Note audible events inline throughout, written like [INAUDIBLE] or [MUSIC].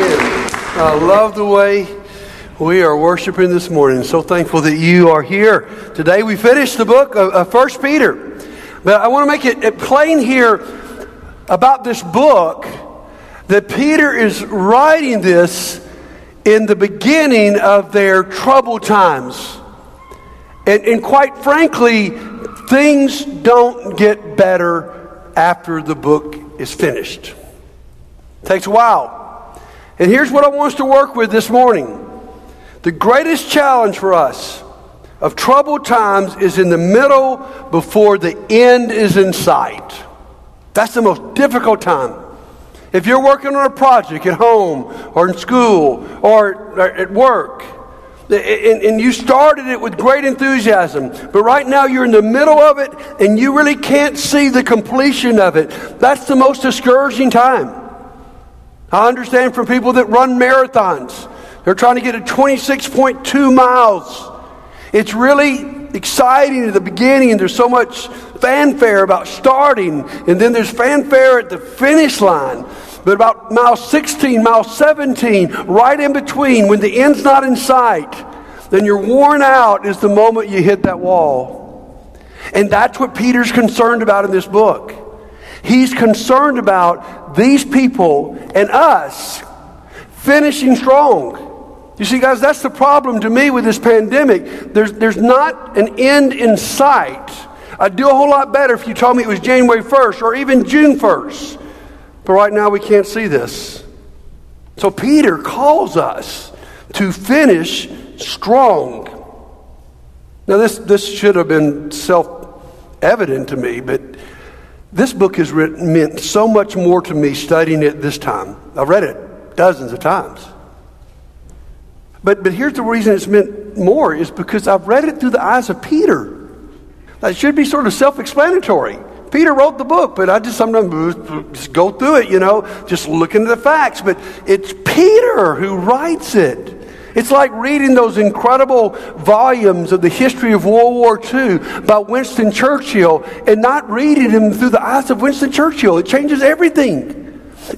I love the way we are worshiping this morning. So thankful that you are here. Today we finished the book of First Peter. But I want to make it plain here about this book that Peter is writing this in the beginning of their troubled times. And, and quite frankly, things don't get better after the book is finished. It takes a while. And here's what I want us to work with this morning. The greatest challenge for us of troubled times is in the middle before the end is in sight. That's the most difficult time. If you're working on a project at home or in school or at work, and, you started it with great enthusiasm, but right now you're in the middle of it and you really can't see the completion of it, that's the most discouraging time. I understand from people that run marathons, they're trying to get to 26.2 miles. It's really exciting at the beginning, and there's so much fanfare about starting, and then there's fanfare at the finish line. But about mile 16, mile 17, right in between, when the end's not in sight, then you're worn out is the moment you hit that wall. And that's what Peter's concerned about in this book. He's concerned about these people and us finishing strong. You see, guys, that's the problem to me with this pandemic. There's, there's not an end in sight. I'd do a whole lot better if you told me it was January 1st or even June 1st. But right now we can't see this. So Peter calls us to finish strong. Now, this, this should have been self evident to me, but this book has written, meant so much more to me studying it this time. I've read it dozens of times. But, but here's the reason it's meant more is because I've read it through the eyes of Peter. That should be sort of self explanatory. Peter wrote the book, but I just sometimes just go through it, you know, just looking at the facts. But it's Peter who writes it. It's like reading those incredible volumes of the history of World War II by Winston Churchill and not reading them through the eyes of Winston Churchill. It changes everything.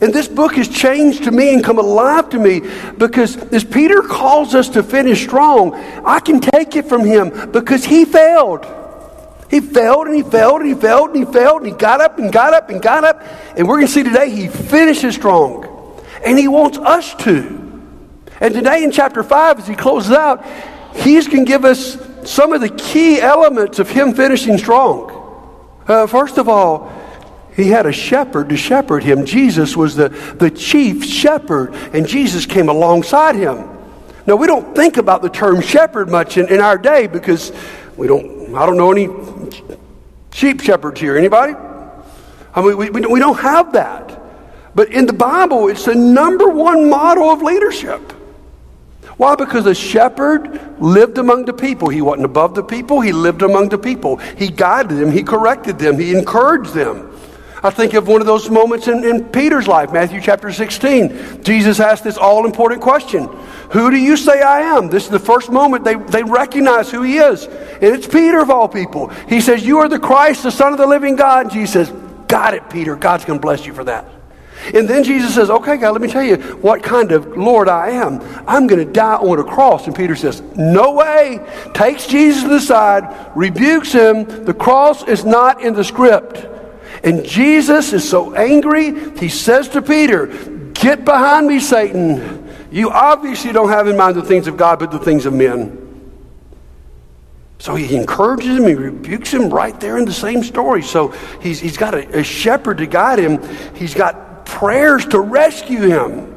And this book has changed to me and come alive to me because as Peter calls us to finish strong, I can take it from him because he failed. He failed and he failed and he failed and he failed and he got up and got up and got up. And we're going to see today he finishes strong. And he wants us to. And today in chapter 5, as he closes out, he's going to give us some of the key elements of him finishing strong. Uh, first of all, he had a shepherd to shepherd him. Jesus was the, the chief shepherd, and Jesus came alongside him. Now, we don't think about the term shepherd much in, in our day because we don't, I don't know any sheep shepherds here. Anybody? I mean, we, we, we don't have that. But in the Bible, it's the number one model of leadership. Why? Because a shepherd lived among the people. He wasn't above the people, he lived among the people. He guided them, he corrected them, he encouraged them. I think of one of those moments in, in Peter's life, Matthew chapter 16. Jesus asked this all important question Who do you say I am? This is the first moment they, they recognize who he is. And it's Peter of all people. He says, You are the Christ, the Son of the living God. And Jesus says, Got it, Peter. God's going to bless you for that. And then Jesus says, Okay, God, let me tell you what kind of Lord I am. I'm going to die on a cross. And Peter says, No way. Takes Jesus to the side, rebukes him. The cross is not in the script. And Jesus is so angry, he says to Peter, Get behind me, Satan. You obviously don't have in mind the things of God, but the things of men. So he encourages him, he rebukes him right there in the same story. So he's, he's got a, a shepherd to guide him, he's got prayers to rescue him.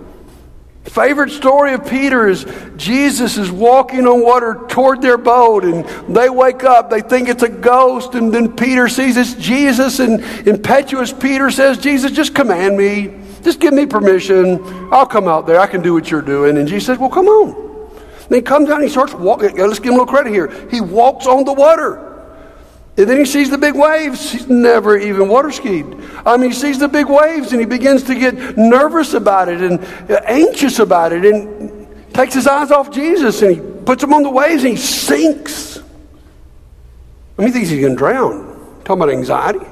Favorite story of Peter is Jesus is walking on water toward their boat, and they wake up. They think it's a ghost, and then Peter sees it's Jesus, and impetuous Peter says, Jesus, just command me. Just give me permission. I'll come out there. I can do what you're doing. And Jesus says, Well, come on. And he comes down, and he starts walking. Let's give him a little credit here. He walks on the water. And then he sees the big waves. He's never even water skied. I mean, he sees the big waves and he begins to get nervous about it and uh, anxious about it and takes his eyes off Jesus and he puts them on the waves and he sinks. I mean, he thinks he's going to drown. Talking about anxiety.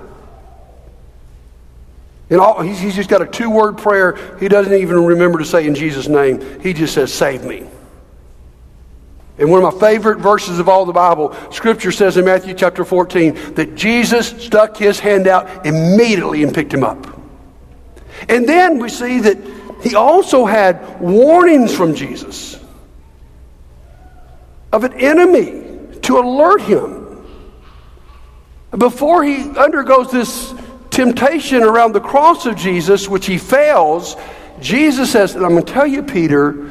And all, he's, he's just got a two word prayer he doesn't even remember to say in Jesus' name. He just says, Save me. And one of my favorite verses of all the Bible, Scripture says in Matthew chapter 14 that Jesus stuck his hand out immediately and picked him up. And then we see that he also had warnings from Jesus of an enemy to alert him. Before he undergoes this temptation around the cross of Jesus, which he fails, Jesus says, and I'm going to tell you, Peter,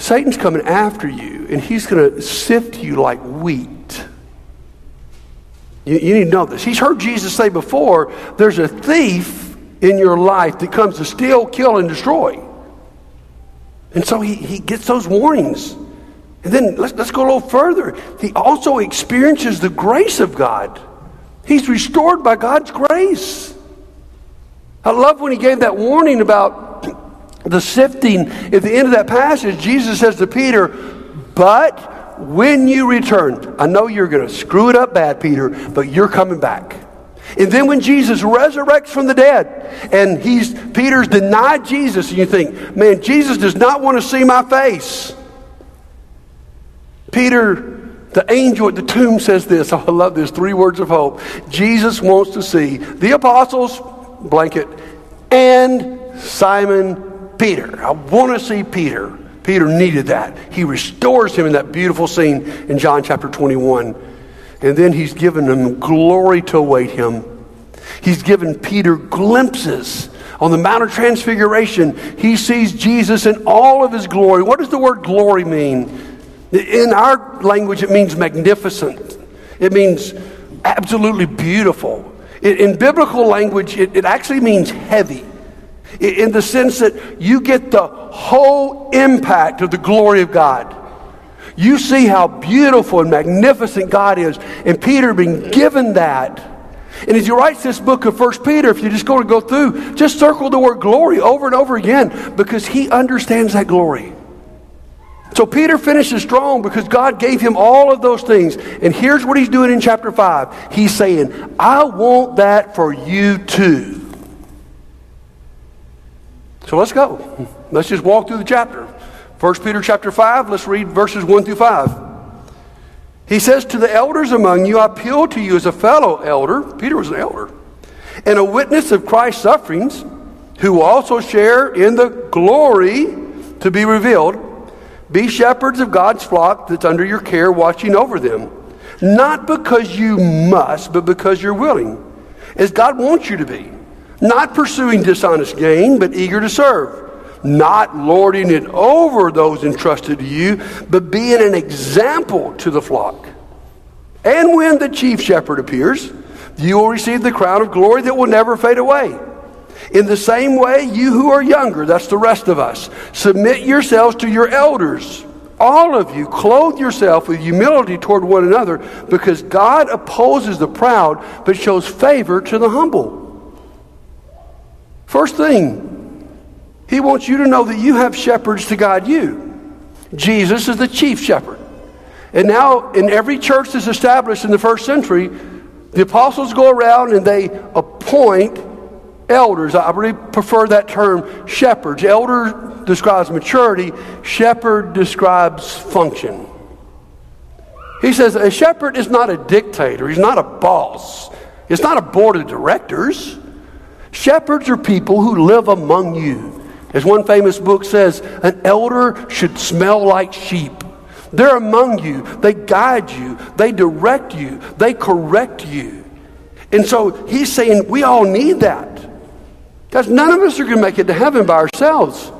Satan's coming after you, and he's going to sift you like wheat. You, you, need to know this. He's heard Jesus say before there's a thief in your life that comes to steal, kill, and destroy. And so he, he gets those warnings. And then let's, let's go a little further. He also experiences the grace of God. He's restored by God's grace. I love when he gave that warning about the sifting at the end of that passage. Jesus says to Peter, But when you return, I know you're going to screw it up bad, Peter, but you're coming back. And then when Jesus resurrects from the dead and he's Peter's denied Jesus, and you think, man, Jesus does not want to see my face. Peter the angel at the tomb says this. Oh, [LAUGHS] I love this. Three words of hope. Jesus wants to see the apostles, blanket, and Simon Peter. I want to see Peter. Peter needed that. He restores him in that beautiful scene in John chapter 21. And then he's given him glory to await him. He's given Peter glimpses on the Mount of Transfiguration. He sees Jesus in all of his glory. What does the word glory mean? In our language, it means magnificent, it means absolutely beautiful. In biblical language, it, it actually means heavy in the sense that you get the whole impact of the glory of God. You see how beautiful and magnificent God is, and Peter being given that. And as he writes this book of First Peter, if you just go to go through, just circle the word glory over and over again because he understands that glory. So Peter finishes strong because God gave him all of those things. And here's what he's doing in chapter 5. He's saying, I want that for you too. So let's go. Let's just walk through the chapter. 1 Peter chapter 5, let's read verses 1 through 5. He says, To the elders among you, I appeal to you as a fellow elder. Peter was an elder. And a witness of Christ's sufferings, who also share in the glory to be revealed. Be shepherds of God's flock that's under your care, watching over them. Not because you must, but because you're willing, as God wants you to be. Not pursuing dishonest gain, but eager to serve. Not lording it over those entrusted to you, but being an example to the flock. And when the chief shepherd appears, you will receive the crown of glory that will never fade away. In the same way, you who are younger, that's the rest of us, submit yourselves to your elders. All of you, clothe yourself with humility toward one another, because God opposes the proud, but shows favor to the humble. First thing, He wants you to know that you have shepherds to guide you. Jesus is the chief shepherd. And now, in every church that's established in the first century, the apostles go around and they appoint elders. I really prefer that term, shepherds. Elder describes maturity, shepherd describes function. He says a shepherd is not a dictator, he's not a boss, it's not a board of directors. Shepherds are people who live among you. As one famous book says, an elder should smell like sheep. They're among you, they guide you, they direct you, they correct you. And so he's saying we all need that. Because none of us are going to make it to heaven by ourselves.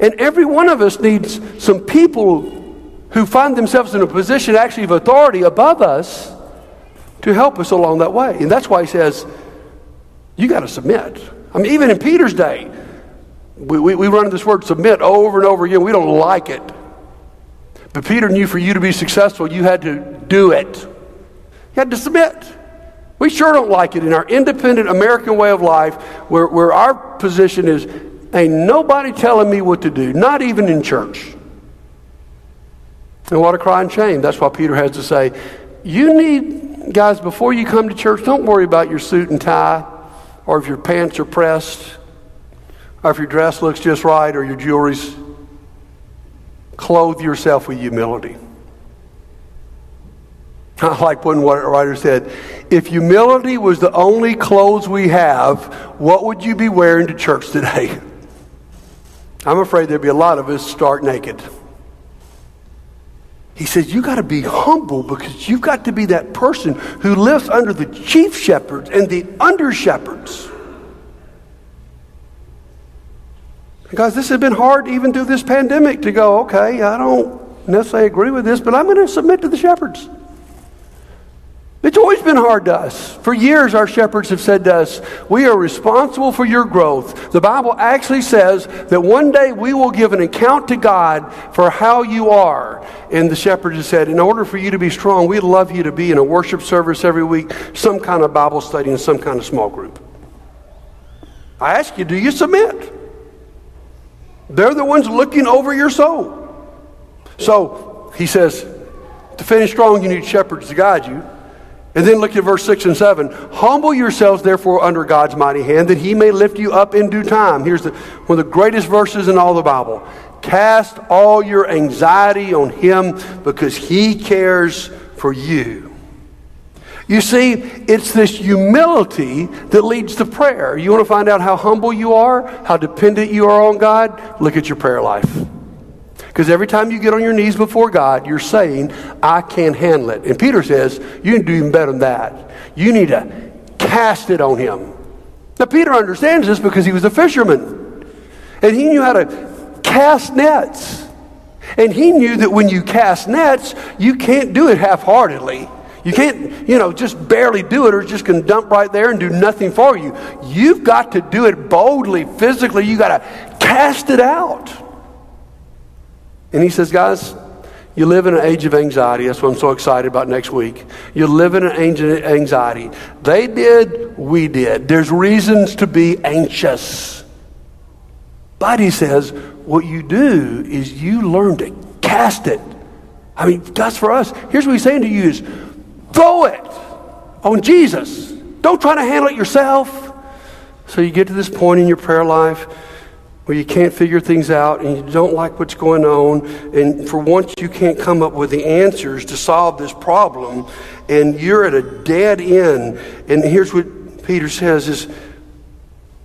And every one of us needs some people who find themselves in a position actually of authority above us to help us along that way. And that's why he says, you got to submit. I mean, even in Peter's day, we, we, we run this word submit over and over again. We don't like it. But Peter knew for you to be successful, you had to do it. You had to submit. We sure don't like it in our independent American way of life where, where our position is ain't nobody telling me what to do, not even in church. And what a crying shame. That's why Peter has to say, you need, guys, before you come to church, don't worry about your suit and tie or if your pants are pressed. or if your dress looks just right, or your jewelry's. Clothe yourself with humility. [LAUGHS] I like one writer said, if humility was the only clothes we have, what would you be wearing to church today? [LAUGHS] I'm afraid there'd be a lot of us stark naked. He says, You got to be humble because you've got to be that person who lives under the chief shepherds and the under shepherds. Guys, this has been hard even through this pandemic to go, okay, I don't necessarily agree with this, but I'm going to submit to the shepherds. It's always been hard to us. For years, our shepherds have said to us, We are responsible for your growth. The Bible actually says that one day we will give an account to God for how you are. And the shepherds have said, In order for you to be strong, we'd love you to be in a worship service every week, some kind of Bible study, and some kind of small group. I ask you, do you submit? They're the ones looking over your soul. So, he says, To finish strong, you need shepherds to guide you. And then look at verse 6 and 7. Humble yourselves, therefore, under God's mighty hand, that he may lift you up in due time. Here's the, one of the greatest verses in all the Bible. Cast all your anxiety on him because he cares for you. You see, it's this humility that leads to prayer. You want to find out how humble you are, how dependent you are on God? Look at your prayer life. Because every time you get on your knees before God, you're saying, I can't handle it. And Peter says, You can do even better than that. You need to cast it on him. Now, Peter understands this because he was a fisherman. And he knew how to cast nets. And he knew that when you cast nets, you can't do it half heartedly. You can't, you know, just barely do it or just can dump right there and do nothing for you. You've got to do it boldly, physically. You've got to cast it out. And he says, guys, you live in an age of anxiety. That's what I'm so excited about next week. You live in an age of anxiety. They did, we did. There's reasons to be anxious. But he says, what you do is you learn to cast it. I mean, that's for us. Here's what he's saying to you is throw it on Jesus. Don't try to handle it yourself. So you get to this point in your prayer life where you can't figure things out and you don't like what's going on, and for once you can't come up with the answers to solve this problem, and you're at a dead end. And here's what Peter says is,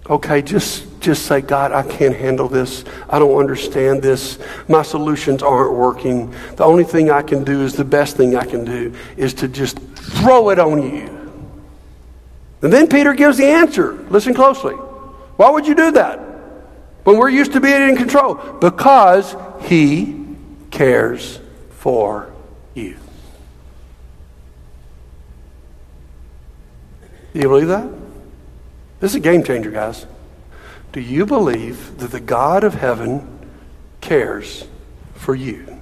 okay, just just say, God, I can't handle this. I don't understand this. My solutions aren't working. The only thing I can do is the best thing I can do is to just throw it on you. And then Peter gives the answer. Listen closely. Why would you do that? When we're used to being in control? Because He cares for you. Do you believe that? This is a game changer, guys. Do you believe that the God of heaven cares for you?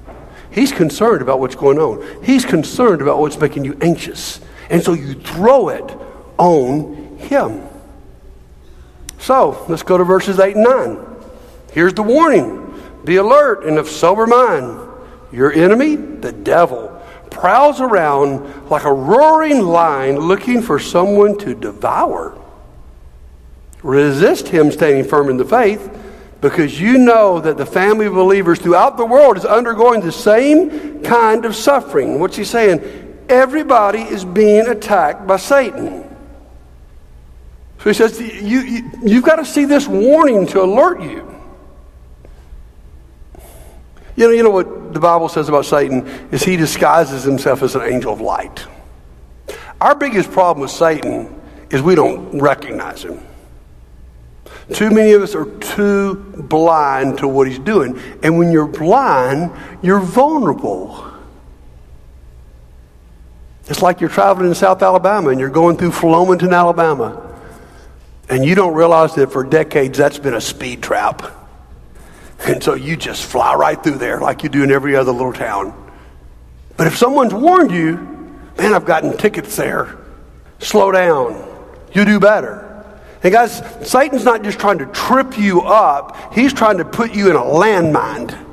He's concerned about what's going on. He's concerned about what's making you anxious. And so you throw it on Him. So let's go to verses 8 and 9. Here's the warning be alert and of sober mind. Your enemy, the devil, prowls around like a roaring lion looking for someone to devour. Resist him standing firm in the faith because you know that the family of believers throughout the world is undergoing the same kind of suffering. What's he saying? Everybody is being attacked by Satan. So he says, you, you, you've got to see this warning to alert you. You know, you know what the Bible says about Satan is he disguises himself as an angel of light. Our biggest problem with Satan is we don't recognize him. Too many of us are too blind to what he's doing. And when you're blind, you're vulnerable. It's like you're traveling in South Alabama and you're going through Flomaton, Alabama. And you don't realize that for decades that's been a speed trap. And so you just fly right through there like you do in every other little town. But if someone's warned you, man, I've gotten tickets there. Slow down. You do better. And guys, Satan's not just trying to trip you up, he's trying to put you in a landmine.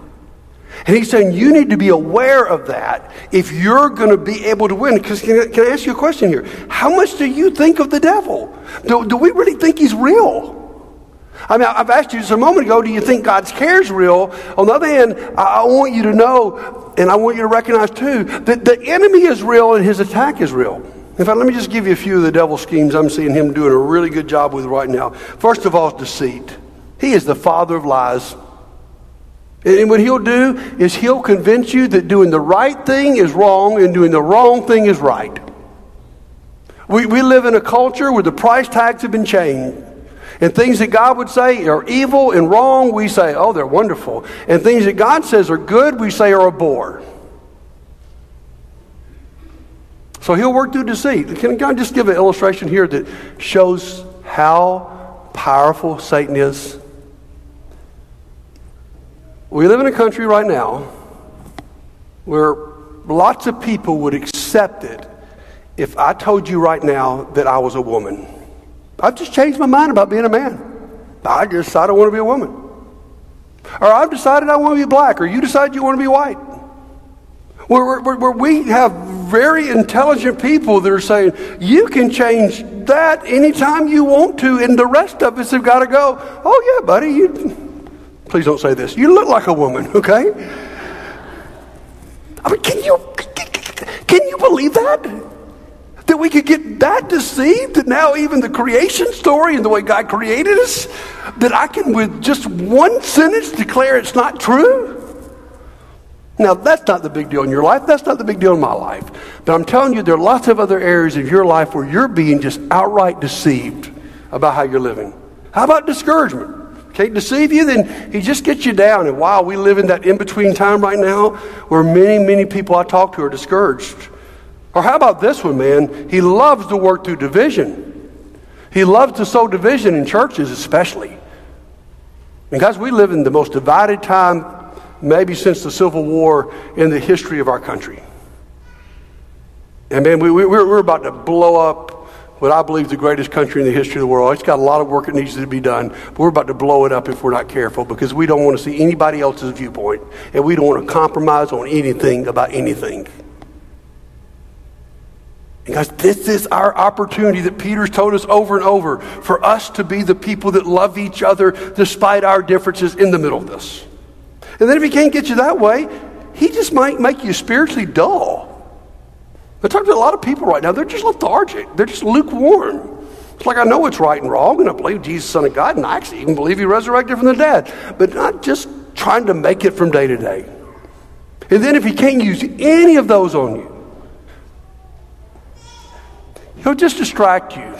And he's saying you need to be aware of that if you're going to be able to win. Because can, can, I ask you a question here? How much do you think of the devil? Do, do we really think he's real? I mean, I've asked you just a moment ago, do you think God's care is real? On the other hand, I want you to know, and I want you to recognize too, that the enemy is real and his attack is real. In fact, let me just give you a few of the devil's schemes I'm seeing him doing a really good job with right now. First of all, deceit. He is the father of lies. And what he'll do is he'll convince you that doing the right thing is wrong and doing the wrong thing is right. We, we live in a culture where the price tags have been changed. And things that God would say are evil and wrong, we say, oh, they're wonderful. And things that God says are good, we say are a bore. So he'll work through deceit. Can I just give an illustration here that shows how powerful Satan is? We live in a country right now where lots of people would accept it if I told you right now that I was a woman. I've just changed my mind about being a man. I just decided I want to be a woman. Or I've decided I want to be black, or you decide you want to be white. Where, where, where, we have very intelligent people that are saying, you can change that anytime you want to, and the rest of us have got to go, oh, yeah, buddy, you, Please don't say this. You look like a woman, okay? I mean, can you, can you believe that? That we could get that deceived that now even the creation story and the way God created us, that I can with just one sentence declare it's not true? Now, that's not the big deal in your life. That's not the big deal in my life. But I'm telling you, there are lots of other areas of your life where you're being just outright deceived about how you're living. How about discouragement? can't deceive you, then he just gets you down. And wow, we live in that in between time right now where many, many people I talk to are discouraged. Or how about this one, man? He loves to work through division. He loves to sow division in churches, especially. And guys, we live in the most divided time, maybe since the Civil War in the history of our country. And man, we, we, we're about to blow up what I believe is the greatest country in the history of the world. It's got a lot of work that needs to be done, but we're about to blow it up if we're not careful because we don't want to see anybody else's viewpoint and we don't want to compromise on anything about anything. And guys, this is our opportunity that Peter's told us over and over for us to be the people that love each other despite our differences in the middle of this. And then if he can't get you that way, he just might make you spiritually dull. I talk to a lot of people right now, they're just lethargic. They're just lukewarm. It's like I know it's right and wrong, and I believe Jesus, Son of God, and I actually even believe He resurrected from the dead, but not just trying to make it from day to day. And then if He can't use any of those on you, He'll just distract you.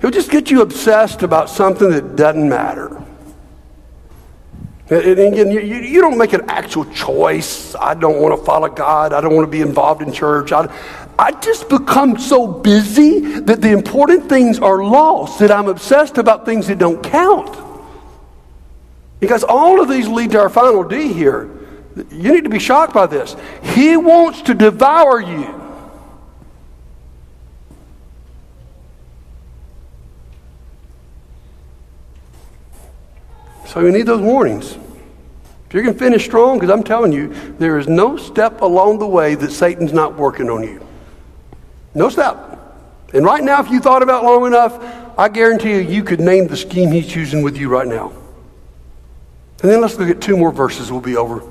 He'll just get you obsessed about something that doesn't matter. And again, you, you don't make an actual choice. I don't want to follow God. I don't want to be involved in church. I, I just become so busy that the important things are lost, that I'm obsessed about things that don't count. Because all of these lead to our final D here. You need to be shocked by this. He wants to devour you. So you need those warnings. If you're going to finish strong, because I'm telling you, there is no step along the way that Satan's not working on you. No step. And right now, if you thought about long enough, I guarantee you, you could name the scheme he's using with you right now. And then let's look at two more verses, we'll be over.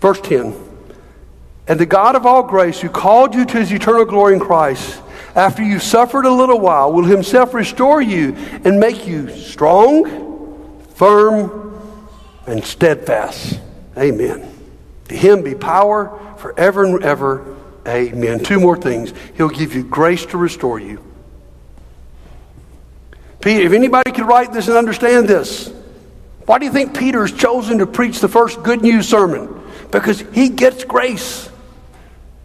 Verse 10. And the God of all grace, who called you to his eternal glory in Christ, after you've suffered a little while, will himself restore you and make you strong firm, and steadfast. Amen. To him be power forever and ever. Amen. Two more things. He'll give you grace to restore you. Peter, if anybody could write this and understand this, why do you think Peter is chosen to preach the first good news sermon? Because he gets grace.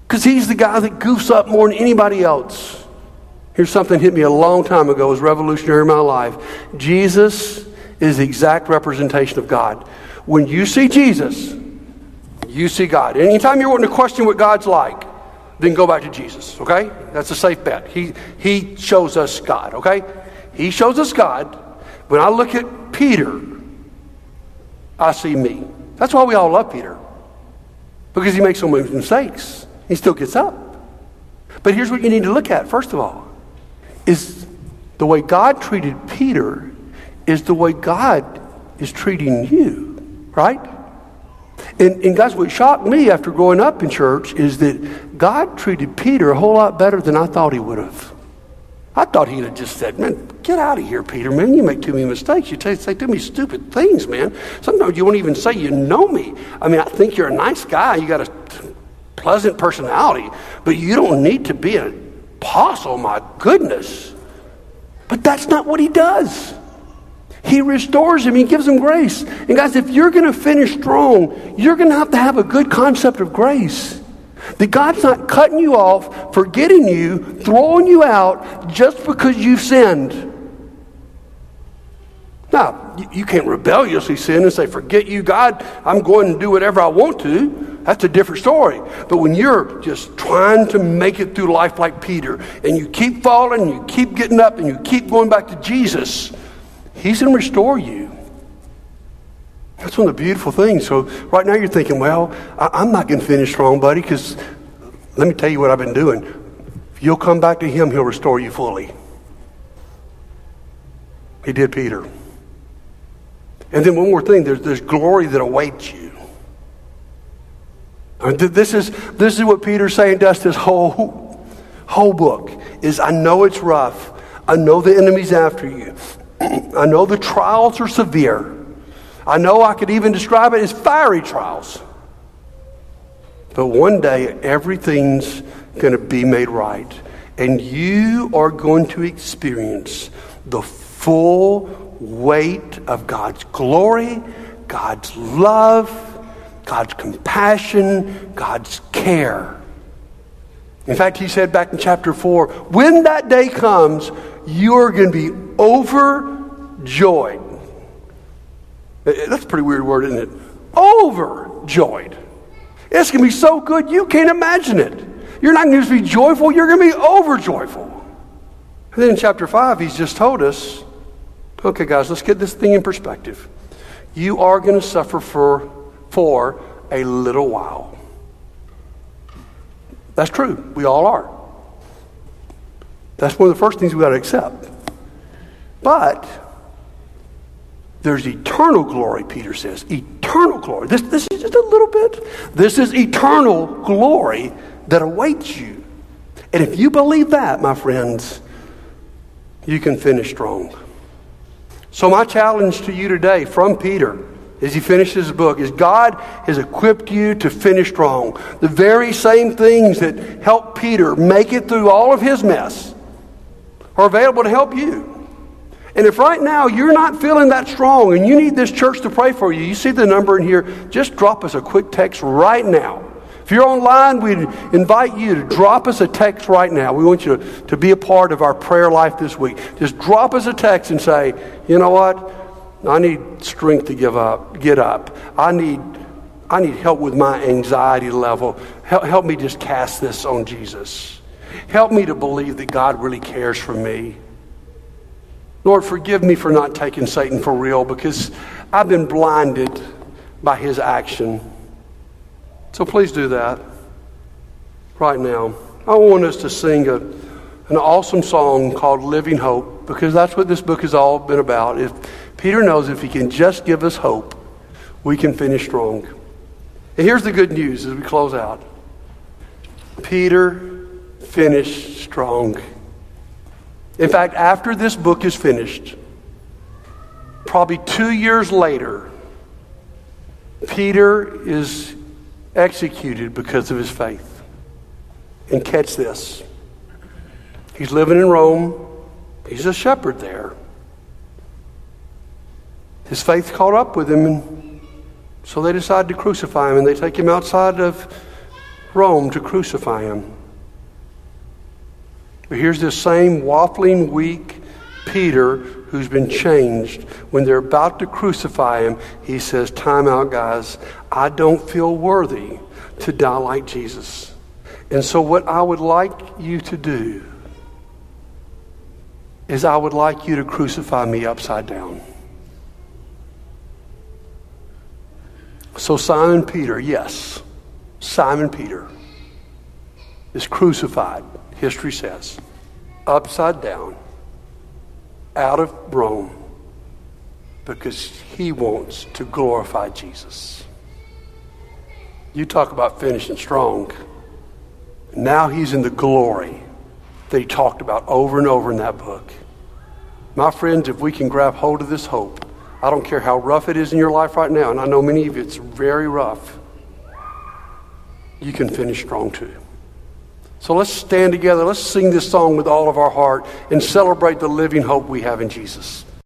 Because he's the guy that goofs up more than anybody else. Here's something hit me a long time ago, it was revolutionary in my life. Jesus is the exact representation of God. When you see Jesus, you see God. Anytime you're wanting to question what God's like, then go back to Jesus, okay? That's a safe bet. He, he shows us God, okay? He shows us God. When I look at Peter, I see me. That's why we all love Peter, because he makes so many mistakes. He still gets up. But here's what you need to look at, first of all, is the way God treated Peter is the way God is treating you, right? And, and guys, what shocked me after growing up in church is that God treated Peter a whole lot better than I thought he would have. I thought he'd have just said, Man, get out of here, Peter, man. You make too many mistakes. You say, say too many stupid things, man. Sometimes you won't even say you know me. I mean, I think you're a nice guy. You got a pleasant personality, but you don't need to be an apostle, my goodness. But that's not what he does. He restores him, he gives him grace. And guys, if you're going to finish strong, you're going to have to have a good concept of grace. That God's not cutting you off, forgetting you, throwing you out just because you've sinned. Now, you can't rebelliously sin and say, Forget you, God, I'm going to do whatever I want to. That's a different story. But when you're just trying to make it through life like Peter, and you keep falling, you keep getting up, and you keep going back to Jesus, He's going to restore you. That's one of the beautiful things. So right now you're thinking, well, I, am not going to finish strong, buddy, because let me tell you what I've been doing. If you'll come back to Him, He'll restore you fully. He did Peter. And then one more thing there's, there's glory that awaits you. This is, this is what Peter's saying to us this whole, whole book is I know it's rough. I know the enemy's after you. I know the trials are severe. I know I could even describe it as fiery trials. But one day, everything's going to be made right. And you are going to experience the full weight of God's glory, God's love, God's compassion, God's care. In fact, he said back in chapter 4 when that day comes, you're going to be overjoyed. Eh, eh, that's a pretty weird word, isn't it? Overjoyed. It's going to be so good you can't imagine it. You're not going to be joyful, you're going to be overjoyful. And then in chapter 5, he's just told us okay, guys, let's get this thing in perspective. You are going to suffer for, for a little while. That's true. We all are. That's one of the first things we got to accept. But there's eternal glory, Peter says. Eternal glory. This, this is just a little bit. This is eternal glory that awaits you. And if you believe that, my friends, you can finish strong. So, my challenge to you today from Peter as he finishes his book is God has equipped you to finish strong. The very same things that helped Peter make it through all of his mess are available to help you. And if right now you're not feeling that strong and you need this church to pray for you, you see the number in here, just drop us a quick text right now. If you're online, we invite you to drop us a text right now. We want you to, to be a part of our prayer life this week. Just drop us a text and say, you know what? I need strength to give up, get up. I need, I need help with my anxiety level. Help, help me just cast this on Jesus. Help me to believe that God really cares for me. Lord, forgive me for not taking Satan for real because I've been blinded by his action. So please do that right now. I want us to sing a, an awesome song called Living Hope because that's what this book has all been about. If Peter knows if he can just give us hope, we can finish strong. And here's the good news as we close out Peter finished strong. In fact, after this book is finished, probably two years later, Peter is executed because of his faith. And catch this he's living in Rome, he's a shepherd there. His faith caught up with him, and so they decide to crucify him, and they take him outside of Rome to crucify him. But here's this same waffling, weak Peter who's been changed. When they're about to crucify him, he says, Time out, guys. I don't feel worthy to die like Jesus. And so, what I would like you to do is, I would like you to crucify me upside down. So, Simon Peter, yes, Simon Peter is crucified history says, upside down, out of Rome, because he wants to glorify Jesus. You talk about finishing strong. Now he's in the glory that he talked about over and over in that book. My friends, if we can grab hold of this hope, I don't care how rough it is in your life right now, and I know many of you it's very rough, you can finish strong too. So let's stand together. Let's sing this song with all of our heart and celebrate the living hope we have in Jesus.